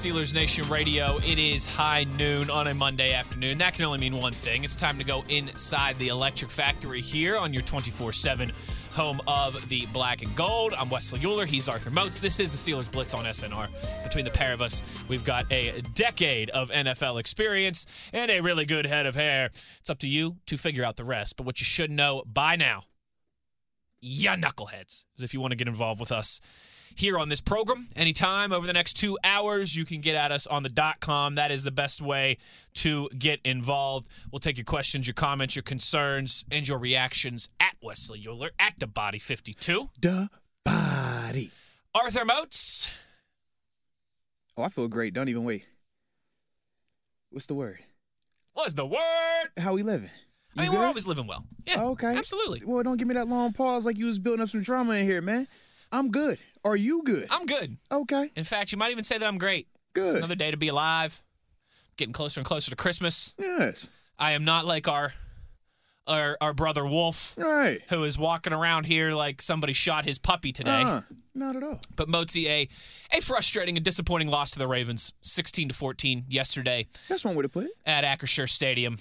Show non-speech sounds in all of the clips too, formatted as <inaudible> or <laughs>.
Steelers Nation Radio? It is high noon on a Monday afternoon. That can only mean one thing. It's time to go inside the Electric Factory here on your 24 7 home of the black and gold. I'm Wesley Euler. He's Arthur Moats. This is the Steelers Blitz on SNR. Between the pair of us, we've got a decade of NFL experience and a really good head of hair. It's up to you to figure out the rest. But what you should know by now, ya knuckleheads, is if you want to get involved with us here on this program anytime over the next two hours you can get at us on the dot com that is the best way to get involved we'll take your questions your comments your concerns and your reactions at wesley euler at the body 52 The body. arthur moats Oh, I feel great. Don't even wait. What's the word? What's the word How we living? i You mean we're always living well yeah Oh, okay. absolutely Well, don't give me that long pause like you was building up some drama in here, man. I'm good. Are you good? i'm good okay. in fact you might even say that i'm great it's Good. another day to be alive getting closer and closer to christmas Yes. i am not like our our, our brother wolf Right. who is walking around here like somebody shot his puppy today. Uh, not at all. But Motzi, a a frustrating and disappointing loss to the Ravens, 16 to 14 yesterday That's one way to put it. at Acrisure Stadium.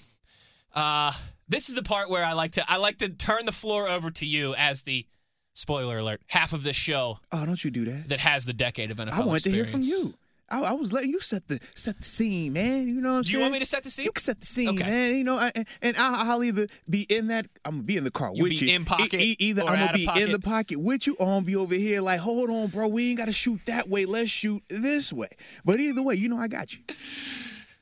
Uh, this is the part where I like to I like to turn the floor over to you as the spoiler alert half of this show Oh, don't you do that. that has the decade of NFL. I wanted to hear from you. I, I was letting you set the set the scene, man. You know what I'm Do saying? you want me to set the scene? You can set the scene, Okay. man. You know, I, and- I, I'll either be in that. I'm gonna be in the car You'll with be you. in pocket E- either I'm gonna be in the pocket with you, or I'm be over here like, hold on, bro. We ain't gotta shoot that way. Let's shoot this way. But either way, you know, I got you.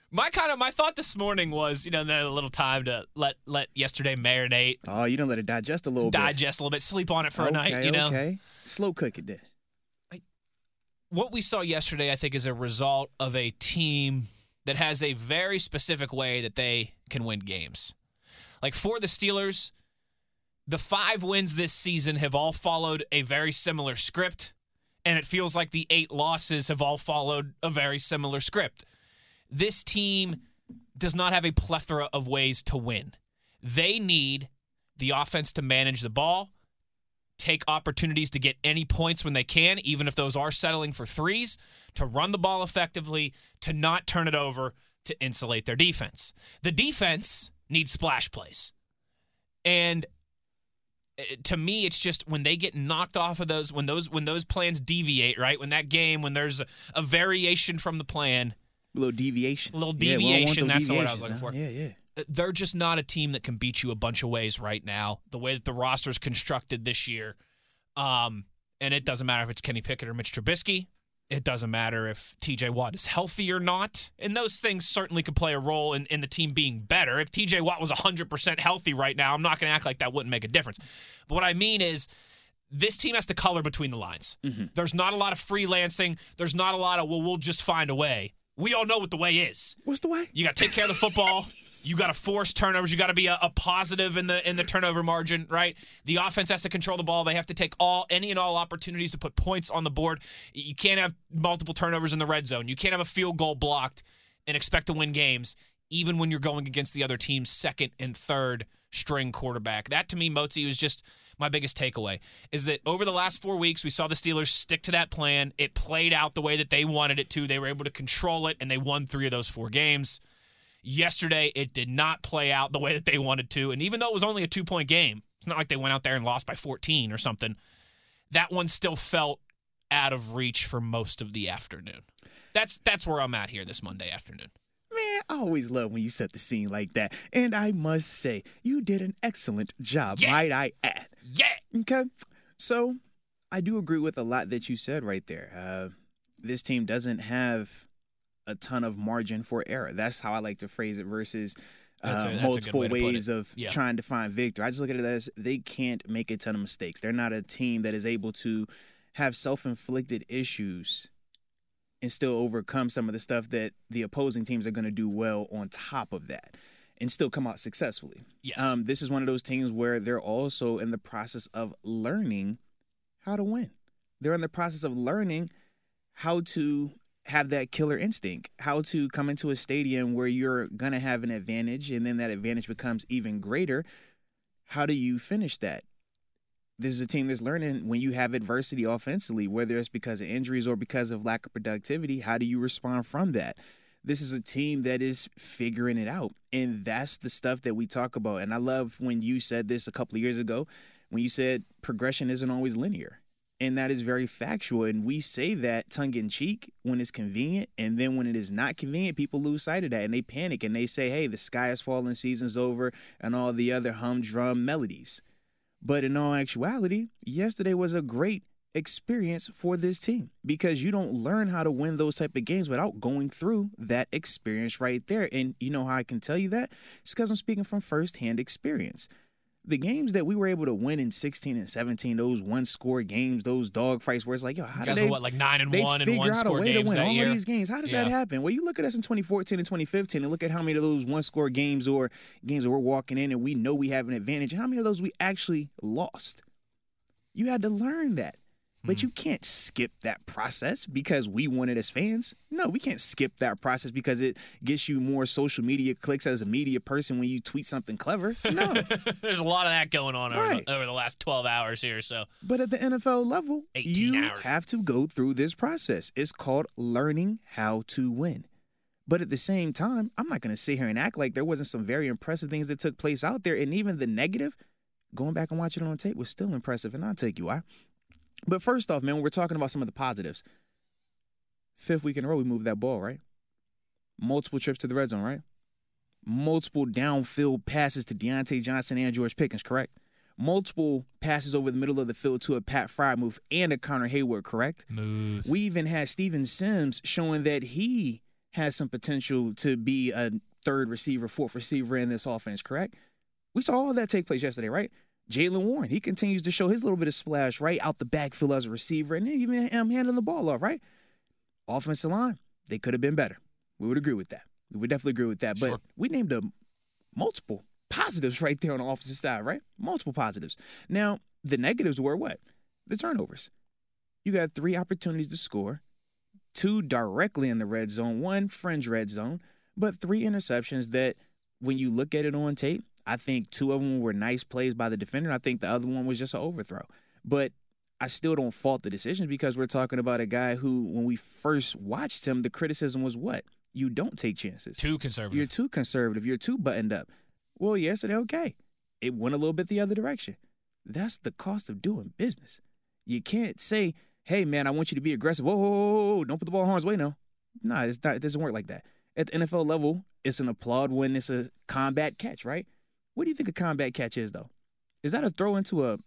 My kind of my thought this morning was, you know, a little time to let let yesterday marinate, Oh, you don't let it digest a little bit. digest a little bit, sleep on it for a night, you know. Okay. Slow cook it then. what we saw yesterday, I think, is a result of a team that has a very specific way that they can win games. Like for the Steelers, the five wins this season have all followed a very similar script, and it feels like the eight losses have all followed a very similar script. This team does not have a plethora of ways to win. They need the offense to manage the ball, take opportunities to get any points when they can, even if those are settling for threes, to run the ball effectively, to not turn it over, to insulate their defense. The defense needs splash plays. And uh, to me it's just when they get knocked off of those when those when those plans deviate, right? When that game when there's a, a variation from the plan, A little deviation. A little Yeah, deviation, them that's the word I was looking for. Yeah, yeah. they're just not a team that can beat you a bunch of ways right now. The way that the roster is constructed this year, um, and it doesn't matter if it's Kenny Pickett or Mitch Trubisky. It doesn't matter if TJ Watt is healthy or not. And those things certainly could play a role in, in the team being better. If TJ Watt was 100% healthy right now, I'm not going to act like that wouldn't make a difference. But what I mean is, this team has to color between the lines. Mm-hmm. There's not a lot of freelancing. There's not a lot of well, we'll just find a way. We all know what the way is. What's the way? You got to take care of the football. You got to force turnovers. You got to be a, a positive in the in the turnover margin, right? The offense has to control the ball. They have to take all any and all opportunities to put points on the board. You can't have multiple turnovers in the red zone. You can't have a field goal blocked and expect to win games, even when you're going against the other team's second and third string quarterback. That to me, Motzi was just my biggest takeaway is that over the last four weeks, we saw the Steelers stick to that plan. It played out the way that they wanted it to. They were able to control it, and they won three of those four games. Yesterday, it did not play out the way that they wanted to. And even though it was only a two point game, it's not like they went out there and lost by 14 or something. That one still felt out of reach for most of the afternoon. That's that's where I'm at here this Monday afternoon. Man, I always love when you set the scene like that. And I must say, you did an excellent job, Yeah. might I add. Yeah. Okay. So I do agree with a lot that you said right there. Uh, this team doesn't have a ton of margin for error. That's how I like to phrase it versus uh, that's a multiple way ways of Yeah. trying to find victory. I just look at it as they can't make a ton of mistakes. They're not a team that is able to have self inflicted issues and still overcome some of the stuff that the opposing teams are going to do well on top of that and still come out successfully. Yes. Um, this is one of those teams where they're also in the process of learning how to win. They're in the process of learning how to have that killer instinct, how to come into a stadium where you're going to have an advantage and then that advantage becomes even greater. How do you finish that? This is a team that's learning when you have adversity offensively, whether it's because of injuries or because of lack of productivity, how do you respond from that? This is a team that is figuring it out. And that's the stuff that we talk about. And I love when you said this a couple of years ago, when you said progression isn't always linear. And that is very factual. And we say that tongue in cheek when it's convenient. And then when it is not convenient, people lose sight of that and they panic and they say, hey, the sky is falling, season's over, and all the other humdrum melodies. But in all actuality, yesterday was a great experience for this team because you don't learn how to win those type of games without going through that experience right there. And you know how I can tell you that? It's because I'm speaking from firsthand experience. The games that we were able to win in 16 and 17, those one score games, those dog fights where it's like, yo, how You did they what, like nine and they one and figure one out a score way to win all year? of these games. How does that happen? Well, you look at us in 2014 and 2015 and look at how many of those one score games or games that we're walking in and we know we have an advantage. How many of those we actually lost? You had to learn that. But Hmm. you can't skip that process because we want it as fans. No, we can't skip that process because it gets you more social media clicks as a media person when you tweet something clever. <laughs> No. There's a lot of that going on over, Right. the, over the last 12 hours here. So But at the NFL level, 18 you hours. have to go through this process. It's called learning how to win. But at the same time, I'm not going to sit here and act like there wasn't some very impressive things that took place out there. And even the negative, going back and watching it on tape was still impressive. And I'll take you why. But first off, man, when we're talking about some of the positives, fifth week in a row, we moved that ball, right? Multiple trips to the red zone, right? Multiple downfield passes to Diontae Johnson and George Pickens, correct? Multiple passes over the middle of the field to a Pat Freiermuth and a Connor Heyward, correct? Smooth. We even had Steven Sims showing that he has some potential to be a third receiver, fourth receiver in this offense, correct? We saw all that take place yesterday, right? Jaylen Warren, he continues to show his little bit of splash right out the backfield as a receiver and even um, handling the ball off, right? Offensive line, they could have been better. We would agree with that. We would definitely agree with that. But Sure. we named a multiple positives <laughs> right there on the offensive side, right? Multiple positives. Now, the negatives were what? The turnovers. You got three opportunities to score, two directly in the red zone, one fringe red zone, but three interceptions that, when you look at it on tape, I think two of them were nice plays by the defender. I think the other one was just an overthrow. But I still don't fault the decision because we're talking about a guy who, when we first watched him, the criticism was what? You don't take chances. Too conservative. You're too conservative. You're too buttoned up. Well, yesterday, okay. It went a little bit the other direction. That's the cost of doing business. You can't say, hey, man, I want you to be aggressive. Whoa, whoa, whoa, whoa, don't put the ball in harm's way now. No, it's not, it doesn't work like that. At the NFL level, it's an applaud when it's a combat catch, right? What do you think a combat catch is, though? Is that a throw into a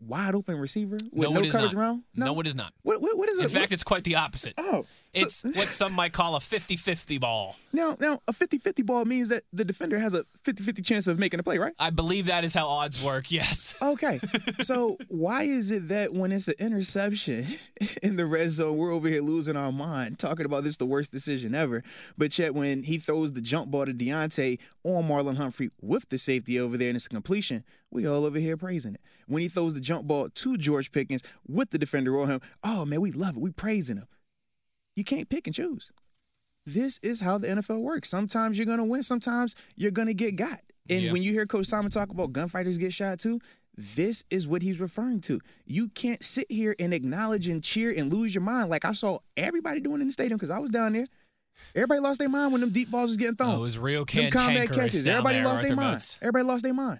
wide open receiver with no, no, coverage not. around? No. it is not. What, what, what is it? In fact, it's quite the opposite. oh, It's what some might call a 50-50 ball. Now, now a 50-50 ball means that the defender has a 50-50 chance of making a play, right? I believe that is how odds work. <laughs> Yes. Okay. <laughs> so why is it that when it's an interception <laughs> in the red zone, we're over here losing our mind, talking about this the worst decision ever, but yet when he throws the jump ball to Diontae on Marlon Humphrey with the safety over there and it's a completion, we all over here praising it. When he throws the jump ball to George Pickens with the defender on him, oh man, we love it. We praising him. You can't pick and choose. This is how the NFL works. Sometimes you're gonna win, sometimes you're gonna get got. And Yeah. when you hear Coach Simon talk about gunfighters get shot too, this is what he's referring to. You can't sit here and acknowledge and cheer and lose your mind like I saw everybody doing in the stadium because I was down there. Everybody lost their mind when them deep balls was getting thrown. Oh, it was real Them combat catches. Everybody lost their Arthur mind. Moats. Everybody lost their mind.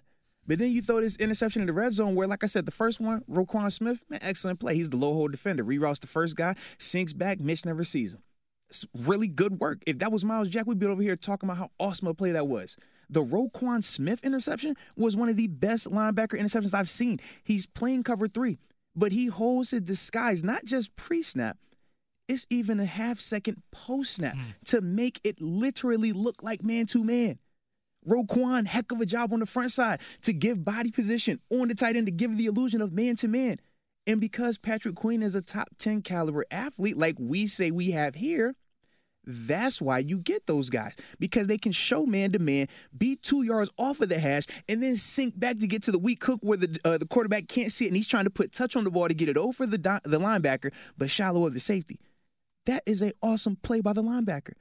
But then you throw this interception in the red zone where, like I said, the first one, Roquan Smith, man, excellent play. He's the low hole defender. Reroutes the first guy, sinks back, Mitch never sees him. It's really good work. If that was Myles Jack, we'd be over here talking about how awesome a play that was. The Roquan Smith interception was one of the best linebacker interceptions I've seen. He's playing cover three, but he holds his disguise, not just pre snap, it's even a half second post snap hmm. to make it literally look like man to man. Roquan, heck of a job on the front side to give body position on the tight end to give the illusion of man to man. And because Patrick Queen is a top 10 caliber athlete, like we say we have here, that's why you get those guys because they can show man to man, be two yards off of the hash, and then sink back to get to the weak hook where the uh, the quarterback can't see it, and he's trying to put touch on the ball to get it over the the linebacker, but shallow of the safety. That is an awesome play by the linebacker.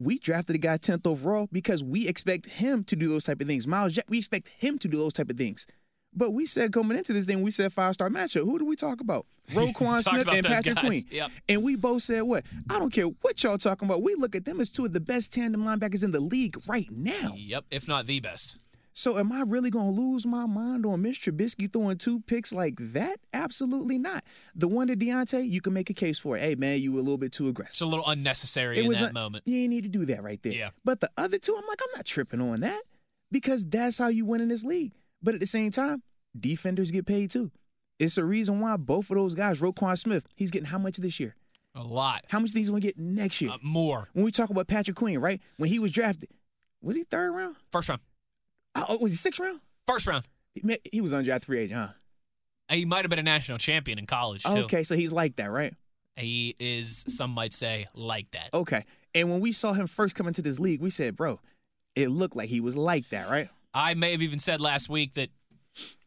We drafted a guy 10th overall because we expect him to do those type of things. Myles Jack, we expect him to do those type of things. But we said coming into this thing, we said five star matchup. Who do we talk about? <laughs> Roquan Smith and Patrick guys. Queen. Yep. And we both said what? I don't care what y'all talking about. We look at them as two of the best tandem linebackers in the league right now. Yep, if not the best. So am I really gonna lose my mind on Mitch Trubisky throwing two picks like that? Absolutely not. The one to Diontae, you can make a case for it. Hey man, you were a little bit too aggressive. It's a little unnecessary in was that a- moment. You ain't need to do that right there. Yeah. But the other two, I'm like, I'm not tripping on that because that's how you win in this league. But at the same time, defenders get paid too. It's a reason why both of those guys, Roquan Smith, he's getting how much this year? A lot. How much do he's gonna get next year? Uh, more. when we talk about Patrick Queen, right? When he was drafted, was he third round? First round. Oh, was he sixth round? First round. He, he was undrafted free agent, huh? Uh, he might have been a national champion in college too. Okay, so he's like that, right? He is, some might say, like that. Okay. And when we saw him first come into this league, we said, bro, it looked like he was like that, right? I may have even said last week that,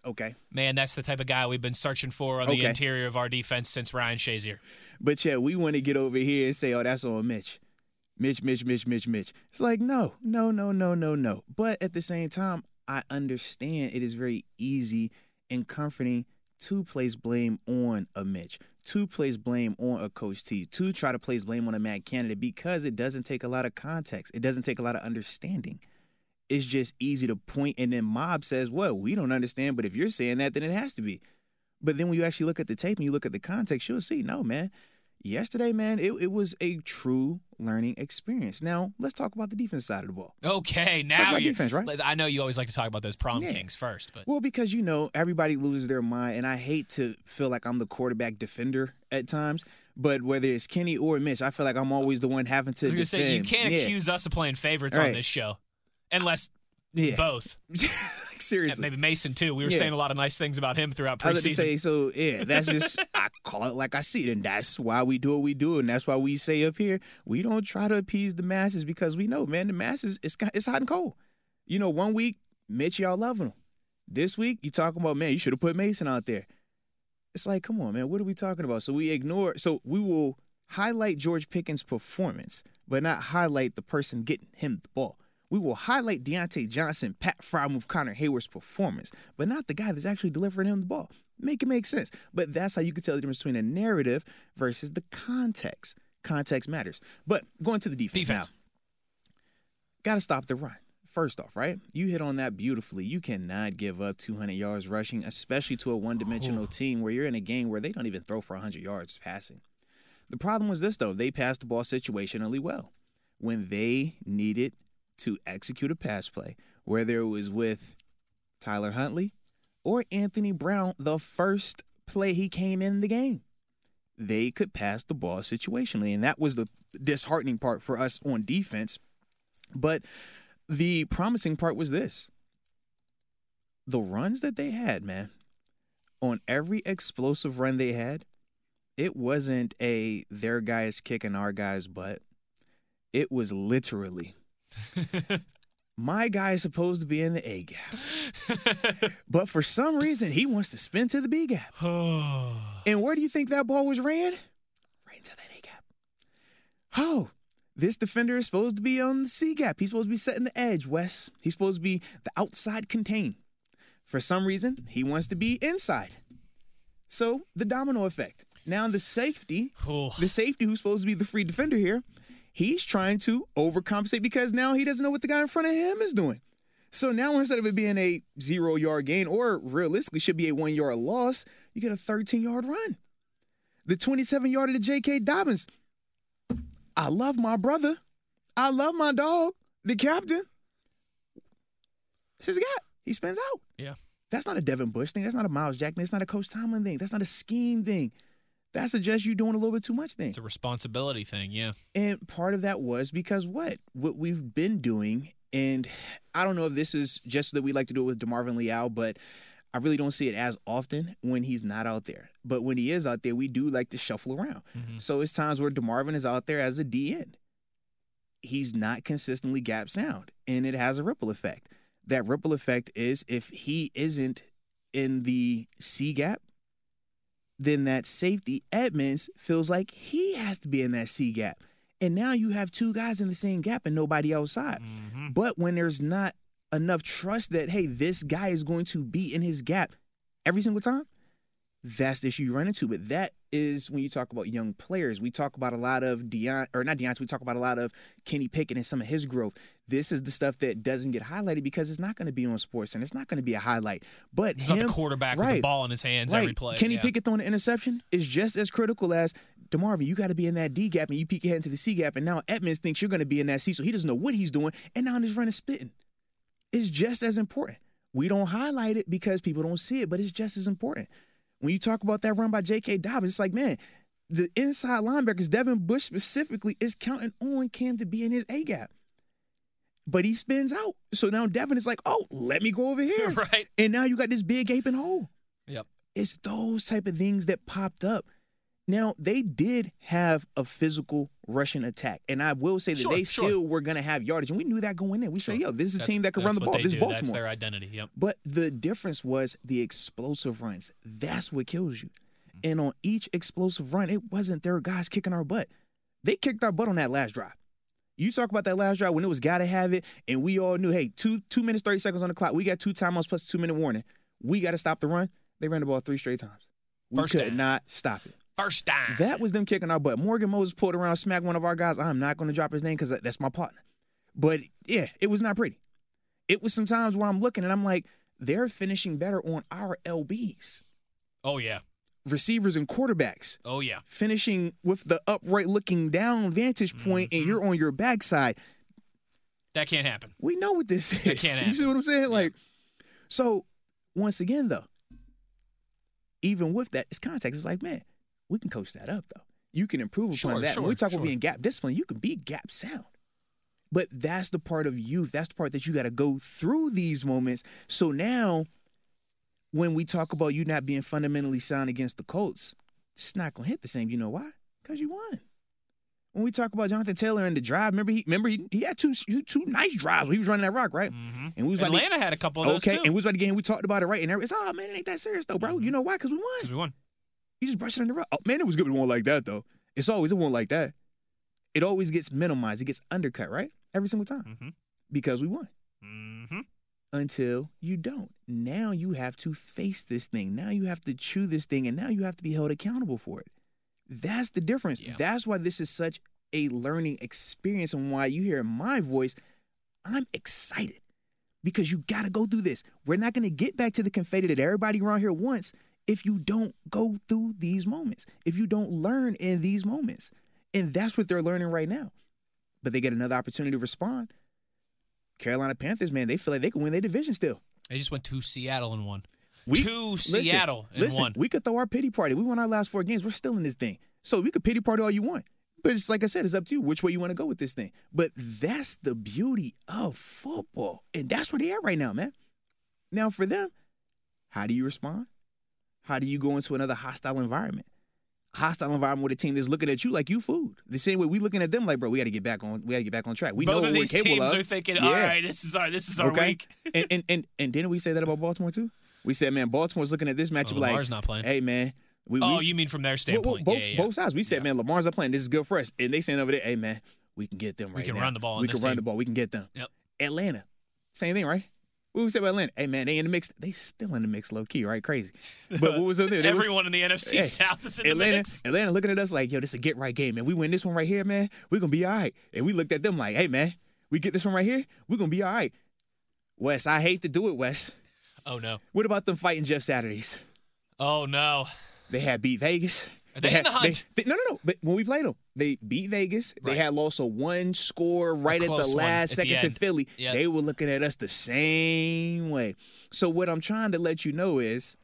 Okay. man, that's the type of guy we've been searching for on the Okay. interior of our defense since Ryan Shazier. But yeah, we want to get over here and say, oh, that's on Mitch. Mitch, Mitch, Mitch, Mitch, Mitch. It's like, no, no, no, no, no, no. But at the same time, I understand it is very easy and comforting to place blame on a Mitch, to place blame on a Coach T, to try to place blame on a Matt Canada because it doesn't take a lot of context. It doesn't take a lot of understanding. It's just easy to point, and then Mob says, well, we don't understand, but if you're saying that, then it has to be. But then when you actually look at the tape and you look at the context, you'll see, no, man. Yesterday, man, it, it was a true learning experience. Now, let's talk about the defense side of the ball. Okay, talk now defense, right? I know you always like to talk about those prom Yeah. kings first, but Well, because you know, everybody loses their mind, and I hate to feel like I'm the quarterback defender at times, but whether it's Kenny or Mitch, I feel like I'm always the one having to I was gonna defend. say you can't yeah. accuse us of playing favorites on this show, unless yeah. both. <laughs> Seriously. Maybe Mason too. We were Yeah. saying a lot of nice things about him throughout preseason. I was say, so yeah, that's just, <laughs> I call it like I see it. And that's why we do what we do. And that's why we say up here, we don't try to appease the masses because we know, man, the masses, it's, it's hot and cold. You know, one week, Mitch, y'all loving him. This week, you talking about, man, you should have put Mason out there. It's like, come on, man, what are we talking about? So we ignore, so we will highlight George Pickens' performance, but not highlight the person getting him the ball. We will highlight Diontae Johnson, Pat Freiermuth, Connor Heyward's performance, but not the guy that's actually delivering him the ball. Make it make sense. But that's how you can tell the difference between a narrative versus the context. Context matters. But going to the defense, Defense. now. Got to stop the run. First off, right? You hit on that beautifully. You cannot give up 200 yards rushing, especially to a one dimensional oh. team where you're in a game where they don't even throw for 100 yards passing. The problem was this, though. They passed the ball situationally well. When they needed to execute a pass play, whether it was with Tyler Huntley or Anthony Brown, the first play he came in the game, they could pass the ball situationally. And that was the disheartening part for us on defense. But the promising part was this the runs that they had, man, on every explosive run they had, it wasn't a their guys kicking our guy's butt. It was literally <laughs> my guy is supposed to be in the A gap. <laughs> but for some reason, he wants to spin to the B gap. <sighs> and where do you think that ball was ran? Right into that A gap. Oh, this defender is supposed to be on the C gap. He's supposed to be setting the edge, Wes. He's supposed to be the outside contain. For some reason, he wants to be inside. So the domino effect. Now the safety, Oh. <sighs> the safety who's supposed to be the free defender here, he's trying to overcompensate because now he doesn't know what the guy in front of him is doing. So now instead of it being a zero yard gain or realistically should be a one yard loss, you get a 13 yard run. The 27 yard of the J.K. Dobbins. I love my brother. I love my dog, the captain. This is guy. He spins out. Yeah. That's not a Devin Bush thing. That's not a Myles Jack thing. That's not a Coach Tomlin thing. That's not a scheme thing. That's suggests you're doing a little bit too much thing. It's a responsibility thing, yeah. And part of that was because what? What we've been doing, and I don't know if this is just that we like to do it with DeMarvin Leal, but I really don't see it as often when he's not out there. But when he is out there, we do like to shuffle around. Mm-hmm. So it's times where DeMarvin is out there as a DN. He's not consistently gap sound, and it has a ripple effect. That ripple effect is if he isn't in the C gap, then that safety Edmunds feels like he has to be in that C gap. And now you have two guys in the same gap and nobody outside. Mm-hmm. But when there's not enough trust that, hey, this guy is going to be in his gap every single time, that's the issue you run into. But that is when you talk about young players. We talk about a lot of Deion, or not Diontae, we talk about a lot of Kenny Pickett and some of his growth. This is the stuff that doesn't get highlighted because it's not going to be on Sports and it's not going to be a highlight. But It's him, not the quarterback with the right, ball in his hands right. every play. Kenny yeah. Pickett throwing an interception is just as critical as DeMarvin. You got to be in that D gap and you peek your head into the C gap. And now Edmunds thinks you're going to be in that C, so he doesn't know what he's doing. And now he's running spitting. It's just as important. We don't highlight it because people don't see it, but it's just as important. When you talk about that run by J.K. Dobbins, it's like, man, the inside linebackers, Devin Bush specifically, is counting on Cam to be in his A gap. But he spins out. So now Devin is like, oh, let me go over here. <laughs> Right. And now you got this big gaping hole. Yep. It's those type of things that popped up. Now they did have a physical Russian attack, and I will say that Sure, they sure. still were going to have yardage, and we knew that going in. We said, "Yo, this is a That's- team that can run the ball. This is. Baltimore." That's their identity. Yep. But the difference was the explosive runs. That's what kills you. Mm-hmm. And on each explosive run, it wasn't their guys kicking our butt. They kicked our butt on that last drive. You talk about that last drive when it was gotta have it, and we all knew, hey, two two minutes thirty seconds on the clock. We got two timeouts plus a two minute warning. We got to stop the run. They ran the ball three straight times. We First could down. not stop it. First down. That was them kicking our butt. Morgan Moses pulled around, smacked one of our guys. I'm not going to drop his name because that's my partner. But yeah, it was not pretty. It was some times where I'm looking and I'm like, they're finishing better on our LBs, Oh yeah. receivers and quarterbacks, Oh yeah. finishing with the upright looking down vantage point and mm-hmm. you're on your backside. That can't happen. We know what this is. That can't <laughs> You see what I'm saying? Like, so once again, though, even with that, it's context. It's like, man, we can coach that up, though. You can improve upon Sure, that. when we talk sure. about being gap discipline, you can be gap sound. But that's the part of youth. That's the part that you got to go through these moments. So now, when we talk about you not being fundamentally sound against the Colts, it's not to hit the same. You know why? Because you won. When we talk about Jonathan Taylor and the drive, remember he remember he, he had two two nice drives when he was running that rock, right? Mm-hmm. And we was about to- Atlanta had a couple of those okay, too. and we was about to get him. We talked about it right, and it's oh man, it ain't that serious though, bro. You know why? Because we won. 'Cause we won. You just brush it under the rug. Oh man, it was good. It one like that though. It's always a one like that. It always gets minimized. It gets undercut, right? Every single time Mm-hmm. because we won. Mm-hmm. Until you don't. Now you have to face this thing. Now you have to chew this thing, and now you have to be held accountable for it. That's the difference. Yeah. That's why this is such a learning experience, and why you hear my voice. I'm excited because you got to go through this. We're not going to get back to the confetti that everybody around here wants if you don't go through these moments, if you don't learn in these moments. And that's what they're learning right now. But they get another opportunity to respond. Carolina Panthers, man, they feel like they can win their division still. They just went to Seattle and won. We- to listen, Seattle and listen, won. we could throw our pity party. We won our last four games. We're still in this thing. So we could pity party all you want. But it's like I said, it's up to you which way you want to go with this thing. But that's the beauty of football. And that's where they are right now, man. Now, for them, how do you respond? How do you go into another hostile environment? Hostile environment with a team that's looking at you like you food. The same way we looking at them like, bro, we got to get back on. We got to get back on track. We Both know of what these we're teams of. are thinking, Yeah. all right, this is our this is our Okay. week. <laughs> and, and and and didn't we say that about Baltimore too? We said, man, Baltimore's looking at this matchup Oh, like, Lamar's not playing. hey, man, we, Oh, we, you mean from their standpoint? well, both yeah, yeah, yeah. both sides. We said, Yeah. man, Lamar's not playing. This is good for us. And they saying over there, hey, man, we can get them right can now. run the ball on We this can run team. the ball. We can get them. Yep. Atlanta, same thing, right? What we said about Atlanta? Hey, man, they in the mix. They still in the mix, low key, right? Crazy. But what was on there? They was- Everyone in the NFC Hey, South is in the Atlanta, mix. Atlanta looking at us like, yo, this is a get right game, man. We win this one right here, man. We're gonna be all right. And we looked at them like, hey, man, we get this one right here, we're gonna be all right. Wes, I hate to do it, Wes. Oh no. What about them fighting Jeff Saturdays? Oh no. They had beat Vegas. They in had, the hunt? they- they- no, no, no. But when we played them, they beat Vegas. They had lost a one score right at the last at the second to. Philly. Yep. They were looking at us the same way. So what I'm trying to let you know is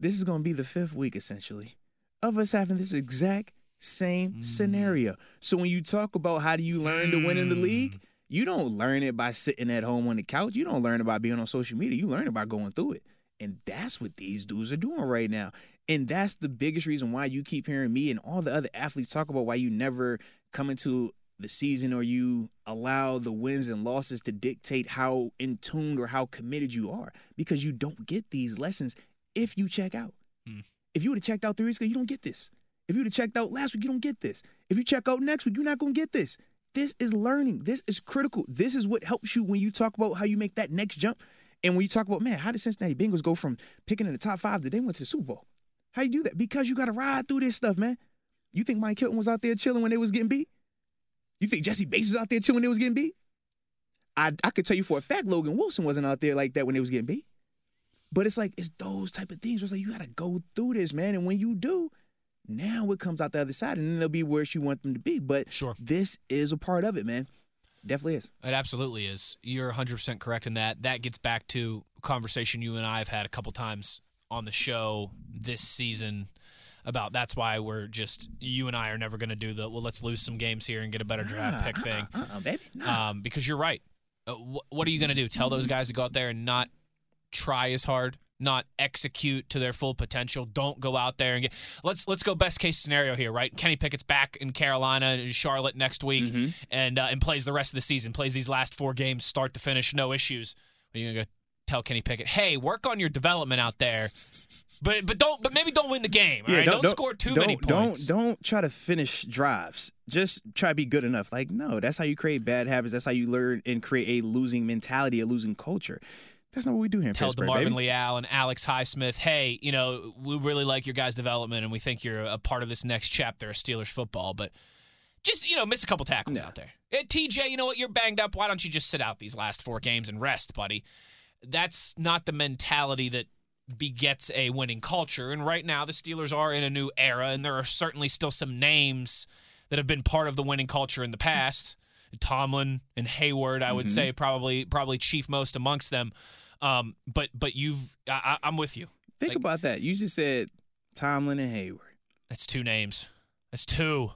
this is going to be the fifth week essentially of us having this exact same Mm. scenario. So when you talk about how do you learn to win in the Mm. league, you don't learn it by sitting at home on the couch. You don't learn it by being on social media. You learn it by going through it. And that's what these dudes are doing right now. And that's the biggest reason why you keep hearing me and all the other athletes talk about why you never come into the season or you allow the wins and losses to dictate how in tuned or how committed you are because you don't get these lessons if you check out. Hmm. If you would have checked out three weeks ago, you don't get this. If you would have checked out last week, you don't get this. If you check out next week, you're not going to get this. This is learning. This is critical. This is what helps you when you talk about how you make that next jump. And when you talk about, man, how did Cincinnati Bengals go from picking in the top five to they went to the Super Bowl? How you do that? Because you got to ride through this stuff, man. You think Mike Hilton was out there chilling when they was getting beat? You think Jessie Bates was out there chilling when they was getting beat? I I could tell you for a fact Logan Wilson wasn't out there like that when they was getting beat. But it's like it's those type of things. Where it's like you got to go through this, man. And when you do, now it comes out the other side, and then they'll be where you want them to be. But Sure. this is a part of it, man. Definitely is. It absolutely is. You're 100% correct in that. That gets back to conversation you and I have had a couple times on the show this season about that's why we're just you and I are never going to do the well let's lose some games here and get a better draft pick thing. Uh, uh baby. Um, because you're right. Uh, wh- what are you going to do? Tell those guys to go out there and not try as hard, not execute to their full potential. Don't go out there and get. Let's let's go best case scenario here, right? Kenny Pickett's back in Carolina and Charlotte next week, Mm-hmm. and uh, and plays the rest of the season. Plays these last four games, start to finish, no issues. Are you gonna go? Tell Kenny Pickett, hey, work on your development out there, <laughs> but but don't but maybe don't win the game. All right, don't, score too don't, many points. Don't don't try to finish drives. Just try to be good enough. Like no, that's how you create bad habits. That's how you learn and create a losing mentality, a losing culture. That's not what we do here in tell Pittsburgh, DeMarvin baby. Leal and Alex Highsmith, hey, you know, we really like your guys' development and we think you're a part of this next chapter of Steelers football, but just, you know, miss a couple tackles No. out there. Eh, TJ, you know what? You're banged up. Why don't you just sit out these last four games and rest, buddy? That's not the mentality that begets a winning culture. And right now, the Steelers are in a new era, and there are certainly still some names that have been part of the winning culture in the past. Tomlin and Heyward, I would Mm-hmm. say, probably probably chief most amongst them. Um, but but you've, I, I'm with you. Think like- about that. You just said Tomlin and Heyward. That's two names. That's two.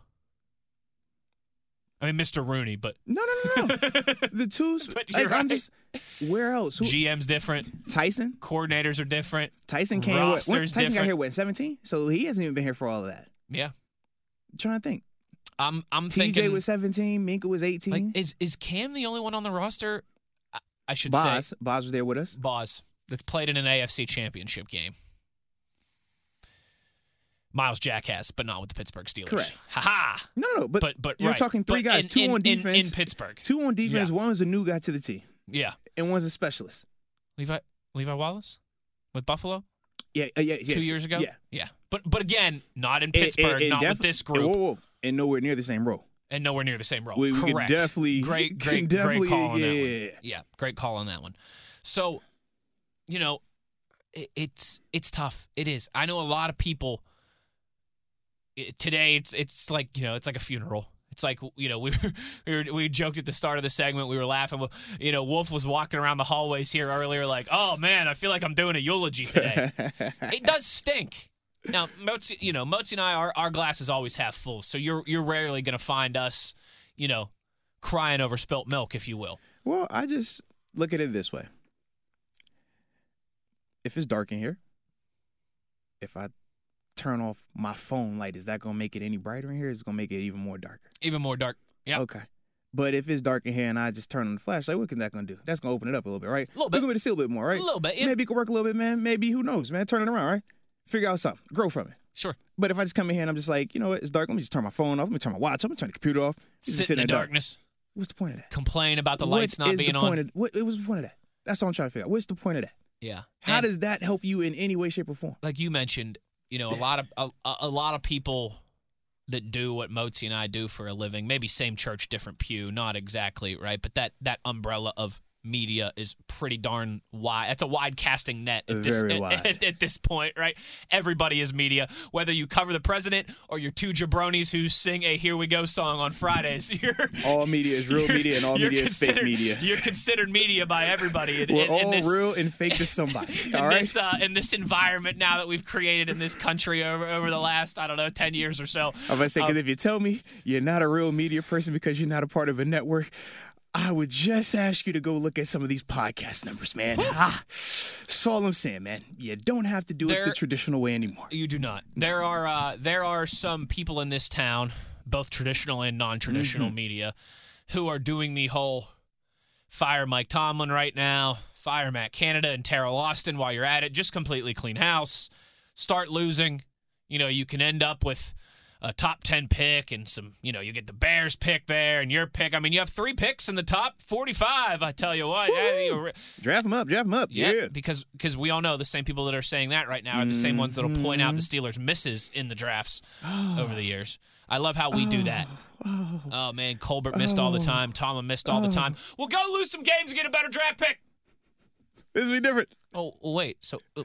I mean, Mr. Rooney, but No, no, no, no. <laughs> the two. But you're I'm just. Where else? Who, GM's different. Tyson. Coordinators are different. Tyson came. What, when, Tyson got different. here what 17, so he hasn't even been here for all of that. Yeah, I'm trying to think. I'm. I'm TJ thinking. was 17. Minkah was 18. like, is is Cam the only one on the roster? I, should Boz. say Boz was there with us. Boz that's played in an AFC Championship game. Myles Jack has, but not with the Pittsburgh Steelers. Correct. Ha ha. No, no, but, But but you're right. talking three But guys, in- two in- on defense, in, Pittsburgh. two on defense. Yeah. One was a new guy to the team, Yeah, and one's a specialist. Levi Levi Wallace with Buffalo. Yeah, uh, yeah, two years ago. Yeah, yeah. But but again, not in And- and- Pittsburgh, and not with this group, Whoa, whoa, and nowhere near the same role. And nowhere near the same role. We- we can Correct. definitely- <laughs> great, can great, definitely- great call on that one. Yeah, great call on that one. So, you know, it, it's it's tough. It is. I know a lot of people. it- today, it's it's like you know, it's like a funeral. It's like you know <laughs> we were, we were we joked at the start of the segment. We were laughing. You know, Wolf was walking around the hallways here earlier, like, "Oh man, I feel like I'm doing a eulogy today." <laughs> it does stink. Now, Motzi, you know, Motzi and I, our, our glass is always half full, so you're you're rarely going to find us, you know, crying over spilt milk, if you will. Well, I just look at it this way. If it's dark in here, if I turn off my phone light, is that gonna make it any brighter in here? Is it gonna make it even more darker? Even more dark. Yeah. Okay. But if it's dark in here and I just turn on the flashlight, what is that gonna do? That's gonna open it up a little bit, right? A little We're bit. gonna be to see a little bit more, right? A little bit. Maybe it could work a little bit, man. Maybe who knows, man? Turn it around, right? Figure out something. Grow from it. Sure. But if I just come in here and I'm just like, you know what, it's dark. Let me just turn my phone off. Let me turn my watch. off. Let me turn the computer off. Just Sit sit in the dark. darkness, What's the point of that? complain about the lights What not is being the on. point Of, what, was the point of that? That's all I'm trying to figure out. What's the point of that? yeah. How And- does that help you in any way, shape, or form? like you mentioned, you know, a lot of a, a- lot of people that do what Motzi and I do for a living, maybe same church, different pew, not exactly, right? But that that umbrella of media is pretty darn wide. That's a wide casting net at this at- At, at this point, right? Everybody is media, whether you cover the president or you're two jabronis who sing a "Here We Go" song on Fridays. <laughs> You're All media is real media and all media is fake media. You're considered media by everybody. In, We're in- in all this, real and fake to somebody. <laughs> in all right. this uh, in this environment now that we've created in this country over over the last I don't know ten years or so. I'm gonna say Um, because if you tell me you're not a real media person because you're not a part of a network, I would just ask you to go look at some of these podcast numbers, man. ah, that's all I'm saying, man. You don't have to do it the traditional way anymore. You do not. There are uh, there are some people in this town, both traditional and non-traditional Mm-hmm. media, who are doing the whole fire Mike Tomlin right now, fire Matt Canada and Teryl Austin while you're at it. Just completely clean house. Start losing. You know, you can end up with a top 10 pick and some, you know, you get the Bears pick there and your pick. I mean, you have three picks in the top 45, I tell you what. Yeah, Draft them up, draft them up. yeah, Yeah. because because we all know the same people that are saying that right now are the same ones that'll point out the Mm-hmm. Steelers' misses in the drafts <gasps> over the years. I love how we do that. Oh man, Colbert missed all the time. Tomlin missed all the time. We'll go lose some games and get a better draft pick. This will be different. Oh wait. So uh,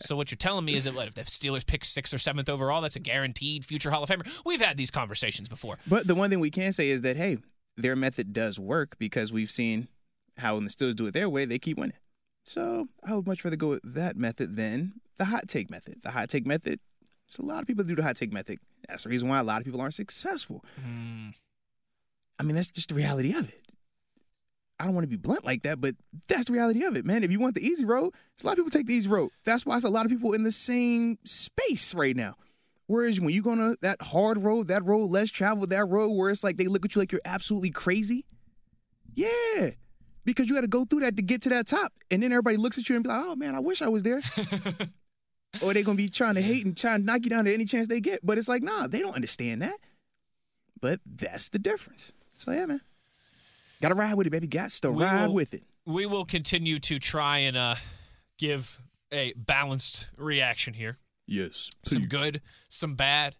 so what you're telling me is that what if the Steelers pick sixth or seventh overall, that's a guaranteed future Hall of Famer. We've had these conversations before. But the one thing we can say is that hey, their method does work because we've seen how when the Steelers do it their way, they keep winning. So I would much rather go with that method than the hot take method. The hot take method, there's a lot of people do the hot take method. That's the reason why a lot of people aren't successful. I mean, that's just the reality of it. I don't want to be blunt like that, but that's the reality of it, man. If you want the easy road, there's a lot of people take the easy road. That's why it's a lot of people in the same space right now. Whereas when you go on that hard road, that road less traveled, that road where it's like they look at you like you're absolutely crazy. Yeah. Because you got to go through that to get to that top. And then everybody looks at you and be like, oh man, I wish I was there. <laughs> or they're going to be trying to hate and trying to knock you down at any chance they get. But it's like, nah, they don't understand that. But that's the difference. So yeah, man. Gotta ride with it, baby. Got to We ride will- with it. We will continue to try and uh, give a balanced reaction here. Yes. some good, some bad.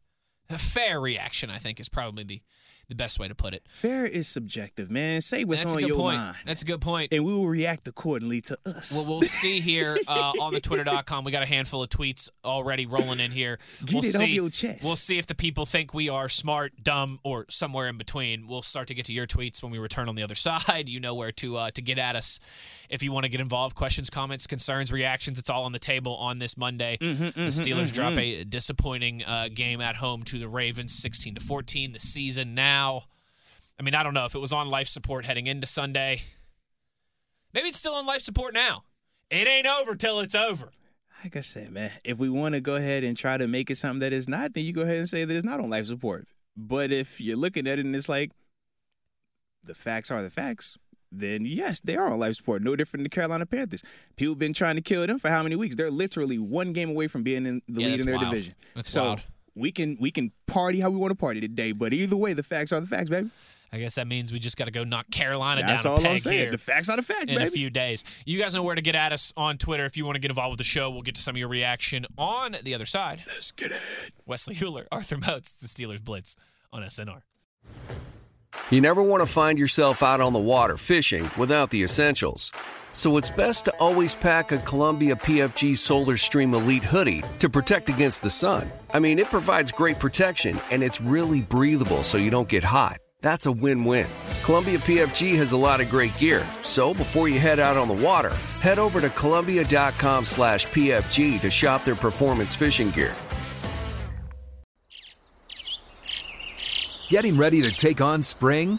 A fair reaction, I think, is probably the, the best way to put it. Fair is subjective, man. Say what's That's a on good your point. mind. That's a good point. and we will react accordingly to us. Well, we'll see <laughs> here uh, on the twitter.com. We got a handful of tweets already rolling in here. Get we'll it off see, your chest. We'll see if the people think we are smart, dumb, or somewhere in between. We'll start to get to your tweets when we return on the other <laughs> side. You know where to uh, to get at us if you want to get involved. Questions, comments, concerns, reactions. It's all on the table on this Monday. Mm-hmm, the Steelers drop a disappointing uh, game at home to the Ravens, 16 to 14. The season now. I mean, I don't know if it was on life support heading into Sunday. Maybe it's still on life support now. It ain't over till it's over. like I said, man, if we want to go ahead and try to make it something that is not, then you go ahead and say that it's not on life support. But if you're looking at it and it's like the facts are the facts, then yes, they are on life support. No different than the Carolina Panthers. People been trying to kill them for how many weeks? They're literally one game away from being in the Yeah, lead in their wild. division. That's so wild. We can we can party how we want to party today, but either way, the facts are the facts, baby. I guess that means we just got to go knock Carolina That's down a all peg I'm saying. here The facts are the facts, baby. in a few days. You guys know where to get at us on Twitter if you want to get involved with the show. We'll get to some of your reaction on the other side. Let's get it. Wesley Hewler, <laughs> Arthur Moats, the Steelers Blitz on SNR. You never want to find yourself out on the water fishing without the essentials so it's best to always pack a Columbia PFG Solar Stream Elite hoodie to protect against the sun. I mean, it provides great protection and it's really breathable so you don't get hot. That's a win win. Columbia PFG has a lot of great gear, so before you head out on the water, head over to Columbia.com slash PFG to shop their performance fishing gear. Getting ready to take on spring?